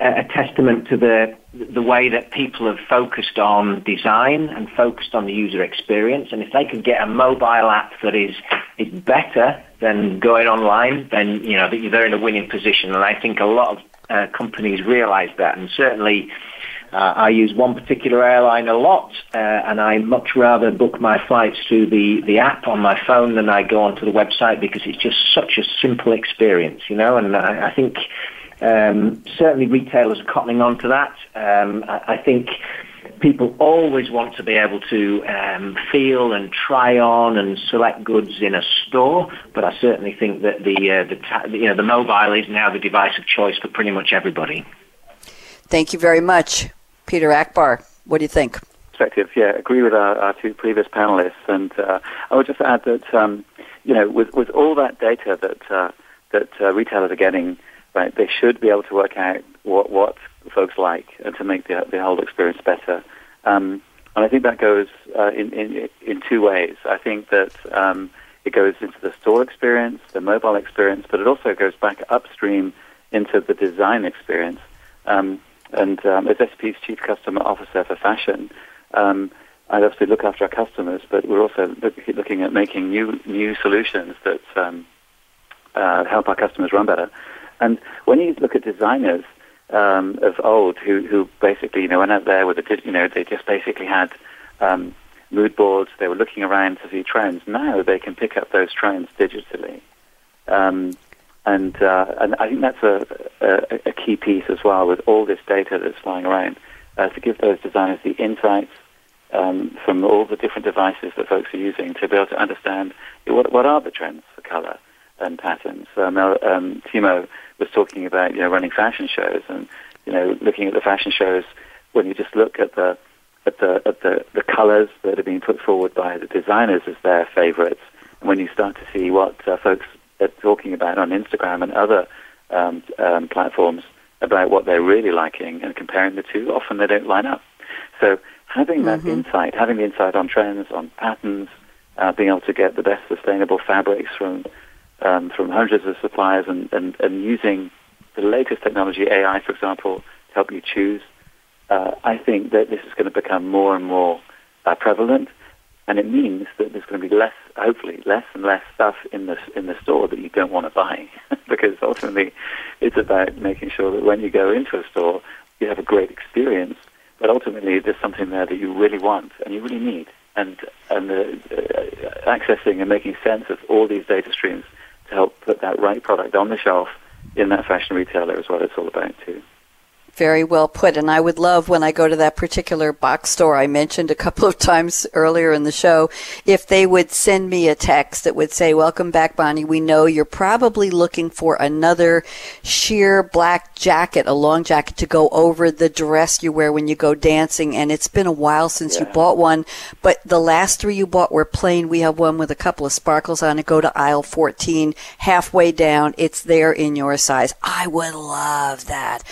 a testament to the the way that people have focused on design and focused on the user experience. And if they could get a mobile app that is is better than going online, then you know they're in a winning position. And I think a lot of uh, companies realise that, and certainly. Uh, I use one particular airline a lot, uh, and I much rather book my flights through the, the app on my phone than I go onto the website because it's just such a simple experience, you know. And I, I think um, certainly, retailers are cottoning on to that. Um, I, I, think people always want to be able to um, feel and try on and select goods in a store, but I certainly think that the, uh, the ta- you know the mobile is now the device of choice for pretty much everybody. Thank you very much, Peter Akbar. What do you think? Perspective, yeah, agree with our, our two previous panelists, and uh, I would just add that um, you know with with all that data that uh, that uh, retailers are getting right? They should be able to work out what, what folks like and to make the, the whole experience better. Um, and I think that goes uh, in, in, in two ways. I think that um, it goes into the store experience, the mobile experience, but it also goes back upstream into the design experience. Um, and um, as SAP's Chief Customer Officer for Fashion, um, I obviously look after our customers, but we're also look, looking at making new new solutions that um, uh, help our customers run better. And when you look at designers um, of old who, who basically, you know, went out there with a, you know, they just basically had um, mood boards. They were looking around to see trends. Now they can pick up those trends digitally. Um, and, uh, and I think that's a, a, a, key piece as well with all this data that's flying around uh, to give those designers the insights um, from all the different devices that folks are using to be able to understand what, what are the trends for color and patterns. Um, um, Timo was talking about you know running fashion shows and you know looking at the fashion shows when you just look at the at the at the, the colors that are being put forward by the designers as their favorites and when you start to see what uh, folks are talking about on Instagram and other um, um, platforms about what they're really liking and comparing the two, often they don't line up. So having that mm-hmm. insight, having the insight on trends, on patterns, uh, being able to get the best sustainable fabrics from um, from hundreds of suppliers and, and, and using the latest technology, AI, for example, to help you choose. Uh, I think that this is going to become more and more uh, prevalent, and it means that there's going to be less, hopefully, less and less stuff in the in the store that you don't want to buy, because ultimately, it's about making sure that when you go into a store, you have a great experience, but ultimately, there's something there that you really want and you really need, and and uh, uh accessing and making sense of all these data streams to help put that right product on the shelf in that fashion retailer is what it's all about too. Very well put. And I would love when I go to that particular box store I mentioned a couple of times earlier in the show, if they would send me a text that would say, Welcome back, Bonnie. We know you're probably looking for another sheer black jacket, a long jacket to go over the dress you wear when you go dancing. And it's been a while since yeah. you bought one, but the last three you bought were plain. We have one with a couple of sparkles on it. Go to aisle 14, halfway down. It's there in your size. I would love that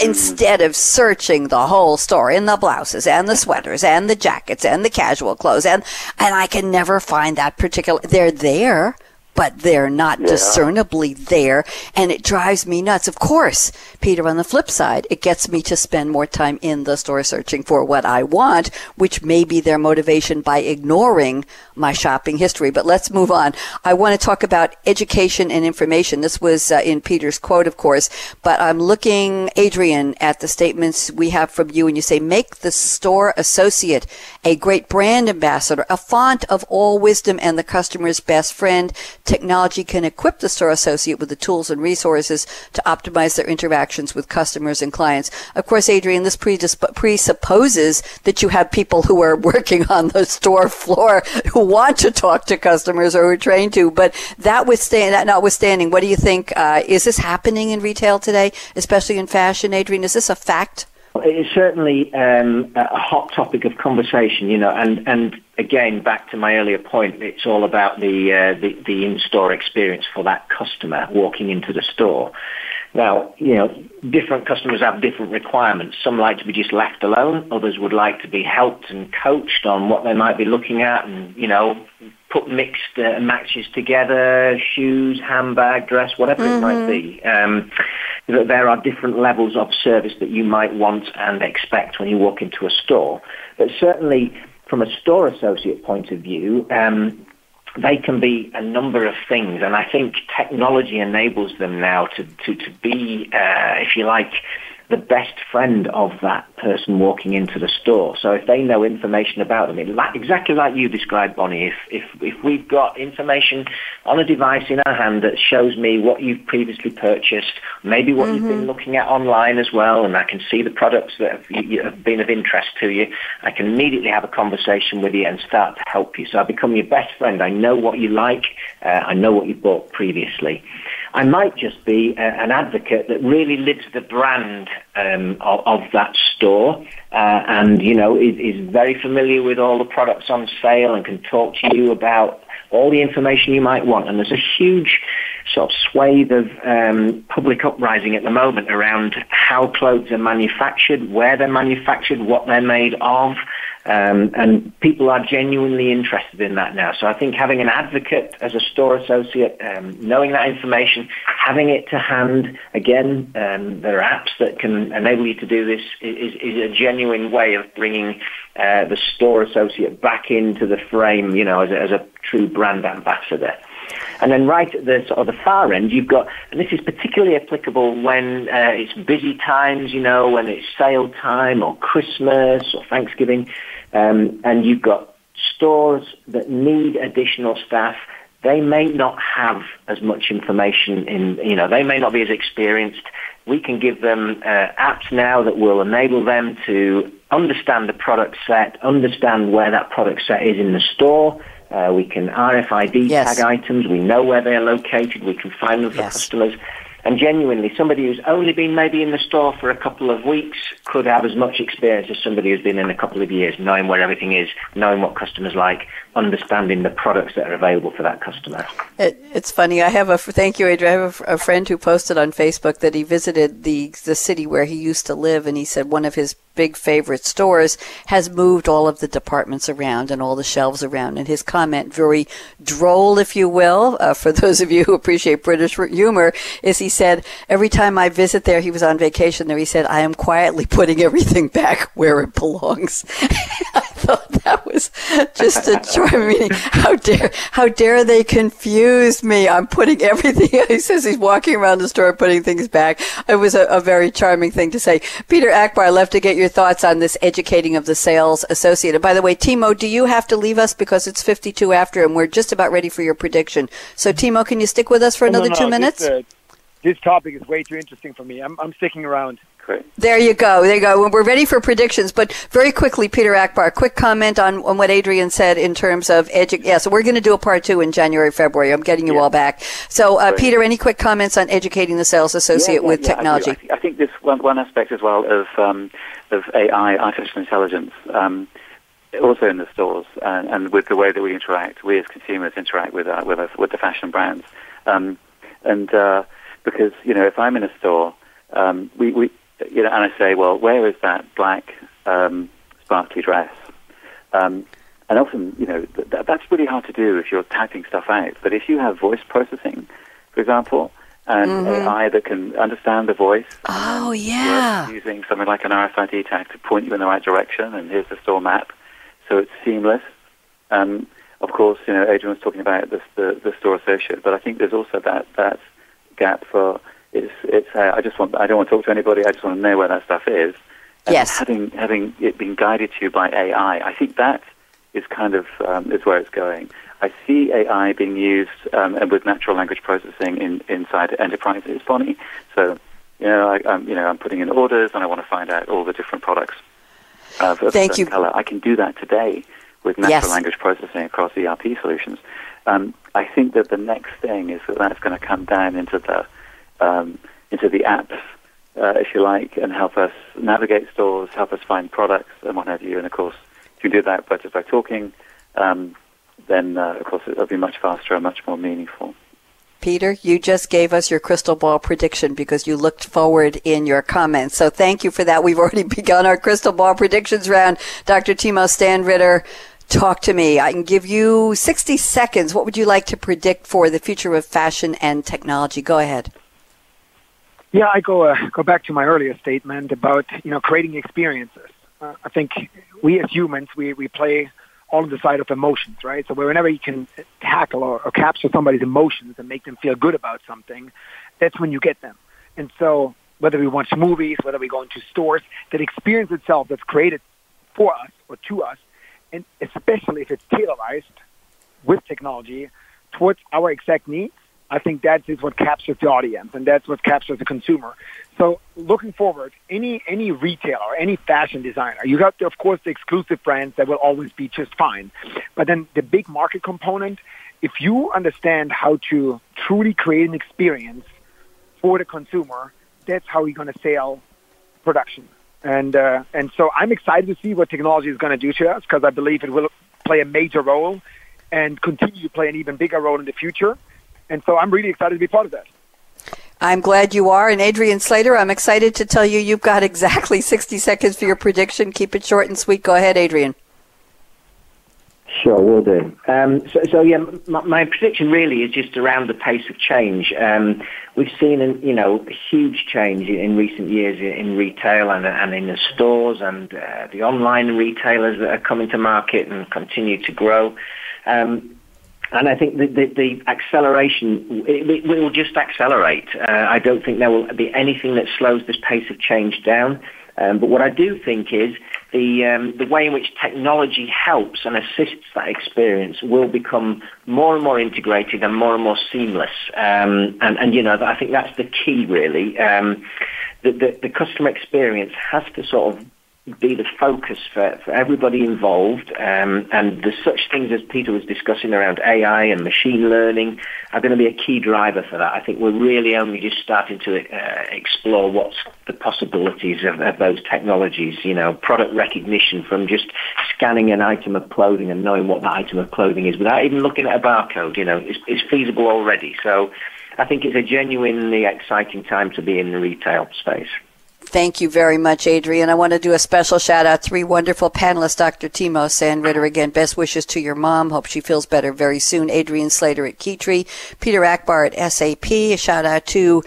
instead of searching the whole store in the blouses and the sweaters and the jackets and the casual clothes and and I can never find that particular they're there but they're not yeah. discernibly there. And it drives me nuts. Of course, Peter, on the flip side, it gets me to spend more time in the store searching for what I want, which may be their motivation by ignoring my shopping history. But let's move on. I want to talk about education and information. This was uh, in Peter's quote, of course, but I'm looking, Adrian, at the statements we have from you, and you say, make the store associate a great brand ambassador, a font of all wisdom and the customer's best friend Technology can equip the store associate with the tools and resources to optimize their interactions with customers and clients. Of course, Adrian, this presupposes that you have people who are working on the store floor who want to talk to customers or who are trained to. But that withstand, notwithstanding, what do you think? Uh, is this happening in retail today, especially in fashion, Adrian? Is this a fact? It's certainly um, a hot topic of conversation, you know, and, and again, back to my earlier point, it's all about the, uh, the, the in-store experience for that customer walking into the store. Now, you know, different customers have different requirements. Some like to be just left alone. Others would like to be helped and coached on what they might be looking at and, you know, put mixed uh, matches together, shoes, handbag, dress, whatever mm-hmm. it might mm-hmm. be. Um, there are different levels of service that you might want and expect when you walk into a store. But certainly, from a store associate point of view, um, they can be a number of things, and I think technology enables them now to to, to be, uh, if you like, the best friend of that person walking into the store. So if they know information about them, exactly like you described, Bonnie, if, if, if we've got information on a device in our hand that shows me what you've previously purchased, maybe what mm-hmm. you've been mm-hmm. looking at online as well, and I can see the products that have, have been of interest to you, I can immediately have a conversation with you and start to help you. So I become your best friend. I know what you like. Uh, I know what you bought previously. I might just be a, an advocate that really lives the brand um, of, of, that store uh, and, you know, is, is very familiar with all the products on sale and can talk to you about all the information you might want. And there's a huge sort of swathe of um, public uprising at the moment around how clothes are manufactured, where they're manufactured, what they're made of. Um, and people are genuinely interested in that now. So I think having an advocate as a store associate, um, knowing that information, having it to hand, again, um, there are apps that can enable you to do this, is, is a genuine way of bringing uh, the store associate back into the frame, you know, as a, as a true brand ambassador. And then right at the sort of the far end, you've got, and this is particularly applicable when uh, it's busy times, you know, when it's sale time or Christmas or Thanksgiving, um, and you've got stores that need additional staff. They may not have as much information in, you know, they may not be as experienced. We can give them uh, apps now that will enable them to understand the product set, understand where that product set is in the store, uh, we can RFID yes. tag items. We know where they're located. We can find them for yes. customers. And genuinely, somebody who's only been maybe in the store for a couple of weeks could have as much experience as somebody who's been in a couple of years, knowing where everything is, knowing what customers like, understanding the products that are available for that customer. It, it's funny. I have a thank you, Adrian. I have a, a, friend who posted on Facebook that he visited the the city where he used to live, and he said one of his big favorite stores has moved all of the departments around and all the shelves around. And his comment, very droll, if you will, uh, for those of you who appreciate British humor, is he said every time I visit there, he was on vacation there. He said I am quietly putting everything back where it belongs. I thought that was just a charming. How dare how dare they confuse me? I'm putting everything. He says he's walking around the store putting things back. It was a, a very charming thing to say. Peter Akbar, I'd love to get your thoughts on this educating of the sales associate. by the way, Timo, do you have to leave us because it's 52 after and we're just about ready for your prediction? So, Timo, can you stick with us for another no, no, no. two minutes? This, uh, this topic is way too interesting for me. I'm, I'm sticking around. Great. There you go. There you go. We're ready for predictions, but very quickly, Peter Akbar, quick comment on, on what Adrian said in terms of edu- Yeah, so we're going to do a part two in January, February. I'm getting you yeah. all back. So, uh, Peter, any quick comments on educating the sales associate yeah, yeah, with technology? I, I, think this one, one aspect as well of um, of AI, artificial intelligence. Um, also in the stores and, and, with the way that we interact, we as consumers interact with uh, with, us, with the fashion brands. Um, and uh, because you know, if I'm in a store, um, we, we you know, and I say, well, where is that black um, sparkly dress? Um, and often, you know, th- that's really hard to do if you're typing stuff out. But if you have voice processing, for example, and mm-hmm. AI that can understand the voice. Oh, yeah. Using something like an RFID tag to point you in the right direction, and here's the store map. So it's seamless. Um, of course, you know, Adrian was talking about this, the, the store associate, but I think there's also that, that gap for it's. Uh, I just want. I don't want to talk to anybody. I just want to know where that stuff is. And yes. Having having it been guided to you by AI, I think that is kind of um, is where it's going. I see AI being used um, with natural language processing in, inside enterprises, Bonnie. So, you know, I, am you know, I'm putting in orders and I want to find out all the different products. Uh, Thank you. Color. I can do that today with natural yes. language processing across ERP solutions. Um, I think that the next thing is that that's going to come down into the um, into the apps, uh, if you like, and help us navigate stores, help us find products and what have you. And of course, if you do that by just by talking, um, then uh, of course it'll be much faster and much more meaningful. Peter, you just gave us your crystal ball prediction because you looked forward in your comments. So thank you for that. We've already begun our crystal ball predictions round. Dr. Timo Sandritter, Talk to me. I can give you 60 seconds. What would you like to predict for the future of fashion and technology? Go ahead. Yeah, I go uh, go back to my earlier statement about you know creating experiences. Uh, I think we as humans we we play all on the side of emotions, right? So whenever you can tackle or, or capture somebody's emotions and make them feel good about something, that's when you get them. And so whether we watch movies, whether we go into stores, that experience itself that's created for us or to us, and especially if it's tailorized with technology towards our exact needs, I think that is what captures the audience and that's what captures the consumer. So looking forward, any any retailer, any fashion designer, you got of course the exclusive brands that will always be just fine. But then the big market component, if you understand how to truly create an experience for the consumer, that's how you're going to sell production. And uh, and so I'm excited to see what technology is going to do to us because I believe it will play a major role and continue to play an even bigger role in the future. And so I'm really excited to be part of that. I'm glad you are. And Adrian Slater, I'm excited to tell you you've got exactly 60 seconds for your prediction. Keep it short and sweet. Go ahead, Adrian. Sure, will do. Um, so, so, yeah, my, my, prediction really is just around the pace of change. Um, we've seen, you know, a huge change in recent years in retail and, and in the stores and uh, the online retailers that are coming to market and continue to grow. Um, and I think the, the, the acceleration, it, it, will just accelerate. Uh, I don't think there will be anything that slows this pace of change down. Um, but what I do think is the um, the way in which technology helps and assists that experience will become more and more integrated and more and more seamless. Um, and, and you know, I think that's the key really. Um, the, the, the customer experience has to sort of be the focus for, for everybody involved. Um, and there's such things as Peter was discussing around AI and machine learning are going to be a key driver for that. I think we're really only just starting to uh, explore what's the possibilities of, of, those technologies. You know, product recognition from just scanning an item of clothing and knowing what that item of clothing is without even looking at a barcode. You know, it's, it's feasible already. So I think it's a genuinely exciting time to be in the retail space. Thank you very much, Adrian. I want to do a special shout out. Three wonderful panelists, Dr. Timo Sandritter. Again, best wishes to your mom. Hope she feels better very soon. Adrian Slater at Keytree, Peter Akbar at SAP. A shout out to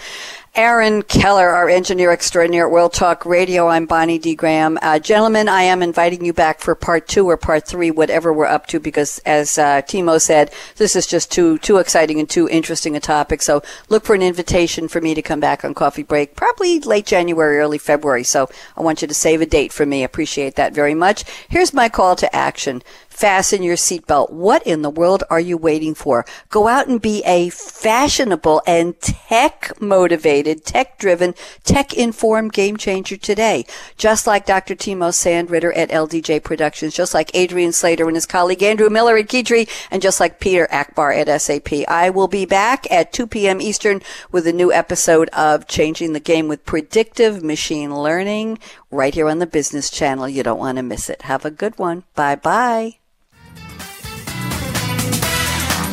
Aaron Keller, our engineer extraordinaire at World Talk Radio. I'm Bonnie D. Graham. Uh, gentlemen, I am inviting you back for part two or part three, whatever we're up to, because as uh, Timo said, this is just too too exciting and too interesting a topic. So look for an invitation for me to come back on Coffee Break, probably late January, early February. So I want you to save a date for me. Appreciate that very much. Here's my call to action fasten your seatbelt. What in the world are you waiting for? Go out and be a fashionable and tech motivated, tech driven, tech informed game changer today. Just like Dr. Timo Sandritter at LDJ Productions, just like Adrian Slater and his colleague Andrew Miller at Keytree, and just like Peter Akbar at SAP. I will be back at 2 p.m. Eastern with a new episode of Changing the Game with Predictive Machine Learning right here on the Business Channel. You don't want to miss it. Have a good one. Bye bye.